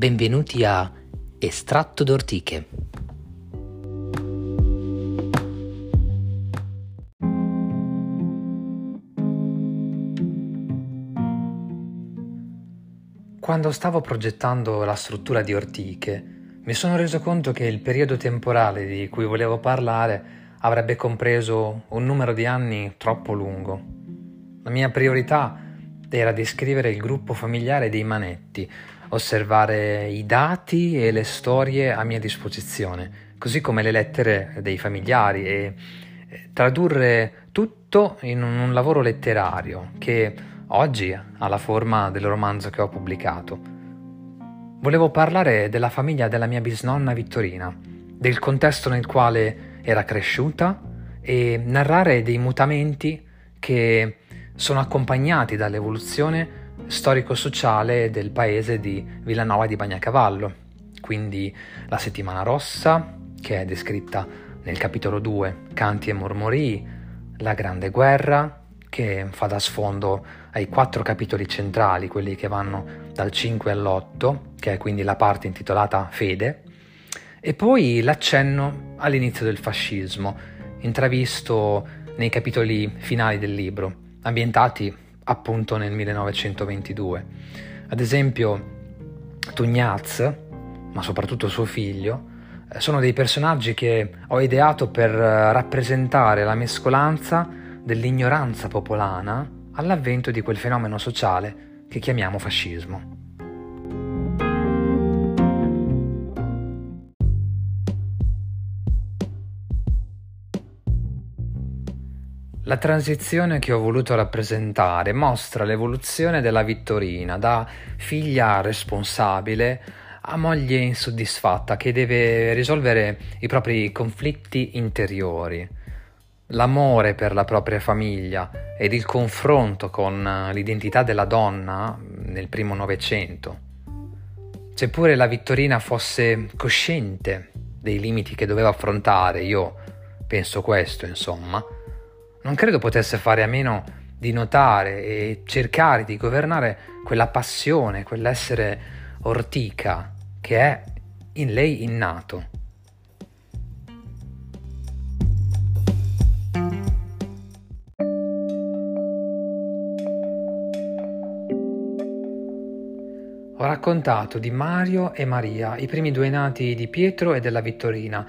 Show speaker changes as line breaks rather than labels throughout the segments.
Benvenuti a Estratto d'ortiche. Quando stavo progettando la struttura di Ortiche, mi sono reso conto che il periodo temporale di cui volevo parlare avrebbe compreso un numero di anni troppo lungo. La mia priorità era descrivere il gruppo familiare dei Manetti, osservare i dati e le storie a mia disposizione, così come le lettere dei familiari e tradurre tutto in un lavoro letterario che oggi ha la forma del romanzo che ho pubblicato. Volevo parlare della famiglia della mia bisnonna Vittorina, del contesto nel quale era cresciuta e narrare dei mutamenti che sono accompagnati dall'evoluzione storico-sociale del paese di Villanova di Bagnacavallo. Quindi la settimana rossa, che è descritta nel capitolo 2, Canti e mormorii, la Grande Guerra, che fa da sfondo ai quattro capitoli centrali, quelli che vanno dal 5 all'8, che è quindi la parte intitolata Fede, e poi l'accenno all'inizio del fascismo, intravisto nei capitoli finali del libro, ambientati appunto nel 1922. Ad esempio, Tugnaz, ma soprattutto suo figlio, eh, sono dei personaggi che ho ideato per eh, rappresentare la mescolanza dell'ignoranza popolana all'avvento di quel fenomeno sociale che chiamiamo fascismo. La transizione che ho voluto rappresentare mostra l'evoluzione della Vittorina da figlia responsabile a moglie insoddisfatta che deve risolvere i propri conflitti interiori. L'amore per la propria famiglia ed il confronto con l'identità della donna nel primo Novecento. Seppure la Vittorina fosse cosciente dei limiti che doveva affrontare, io penso questo, insomma, non credo potesse fare a meno di notare e cercare di governare quella passione, quell'essere ortica che è in lei innato. Ho raccontato di Mario e Maria, i primi due nati di Pietro e della Vittorina,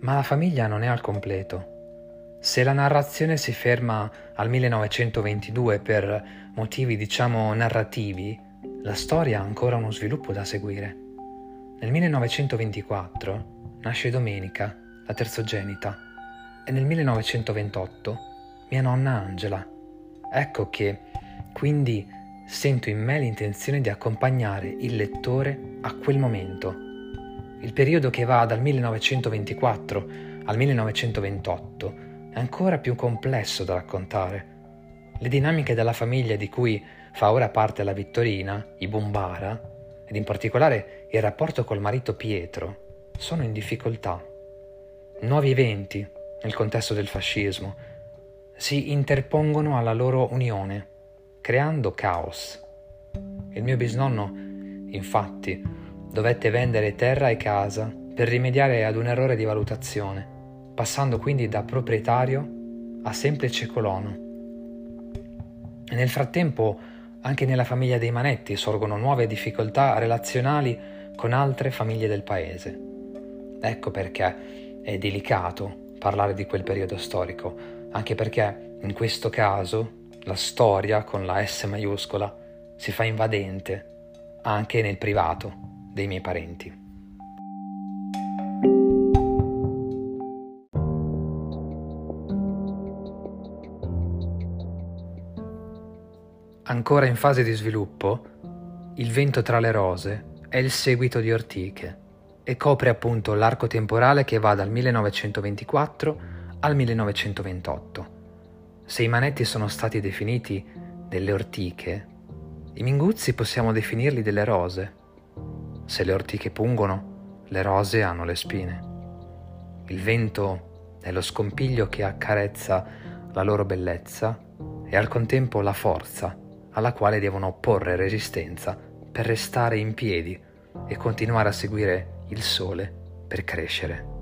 ma la famiglia non è al completo. Se la narrazione si ferma al 1922 per motivi diciamo narrativi, la storia ha ancora uno sviluppo da seguire. Nel 1924 nasce Domenica, la terzogenita, e nel 1928 mia nonna Angela. Ecco che, quindi, sento in me l'intenzione di accompagnare il lettore a quel momento. Il periodo che va dal 1924 al 1928 è ancora più complesso da raccontare. Le dinamiche della famiglia di cui fa ora parte la Vittorina, i Bombara, ed in particolare il rapporto col marito Pietro, sono in difficoltà. Nuovi eventi, nel contesto del fascismo, si interpongono alla loro unione, creando caos. Il mio bisnonno, infatti, dovette vendere terra e casa per rimediare ad un errore di valutazione passando quindi da proprietario a semplice colono. E nel frattempo anche nella famiglia dei Manetti sorgono nuove difficoltà relazionali con altre famiglie del paese. Ecco perché è delicato parlare di quel periodo storico, anche perché in questo caso la storia con la S maiuscola si fa invadente anche nel privato dei miei parenti. Ancora in fase di sviluppo, Il vento tra le rose è il seguito di Ortiche e copre appunto l'arco temporale che va dal 1924 al 1928. Se i manetti sono stati definiti delle ortiche, i minguzzi possiamo definirli delle rose. Se le ortiche pungono, le rose hanno le spine. Il vento è lo scompiglio che accarezza la loro bellezza e al contempo la forza alla quale devono opporre resistenza per restare in piedi e continuare a seguire il sole per crescere.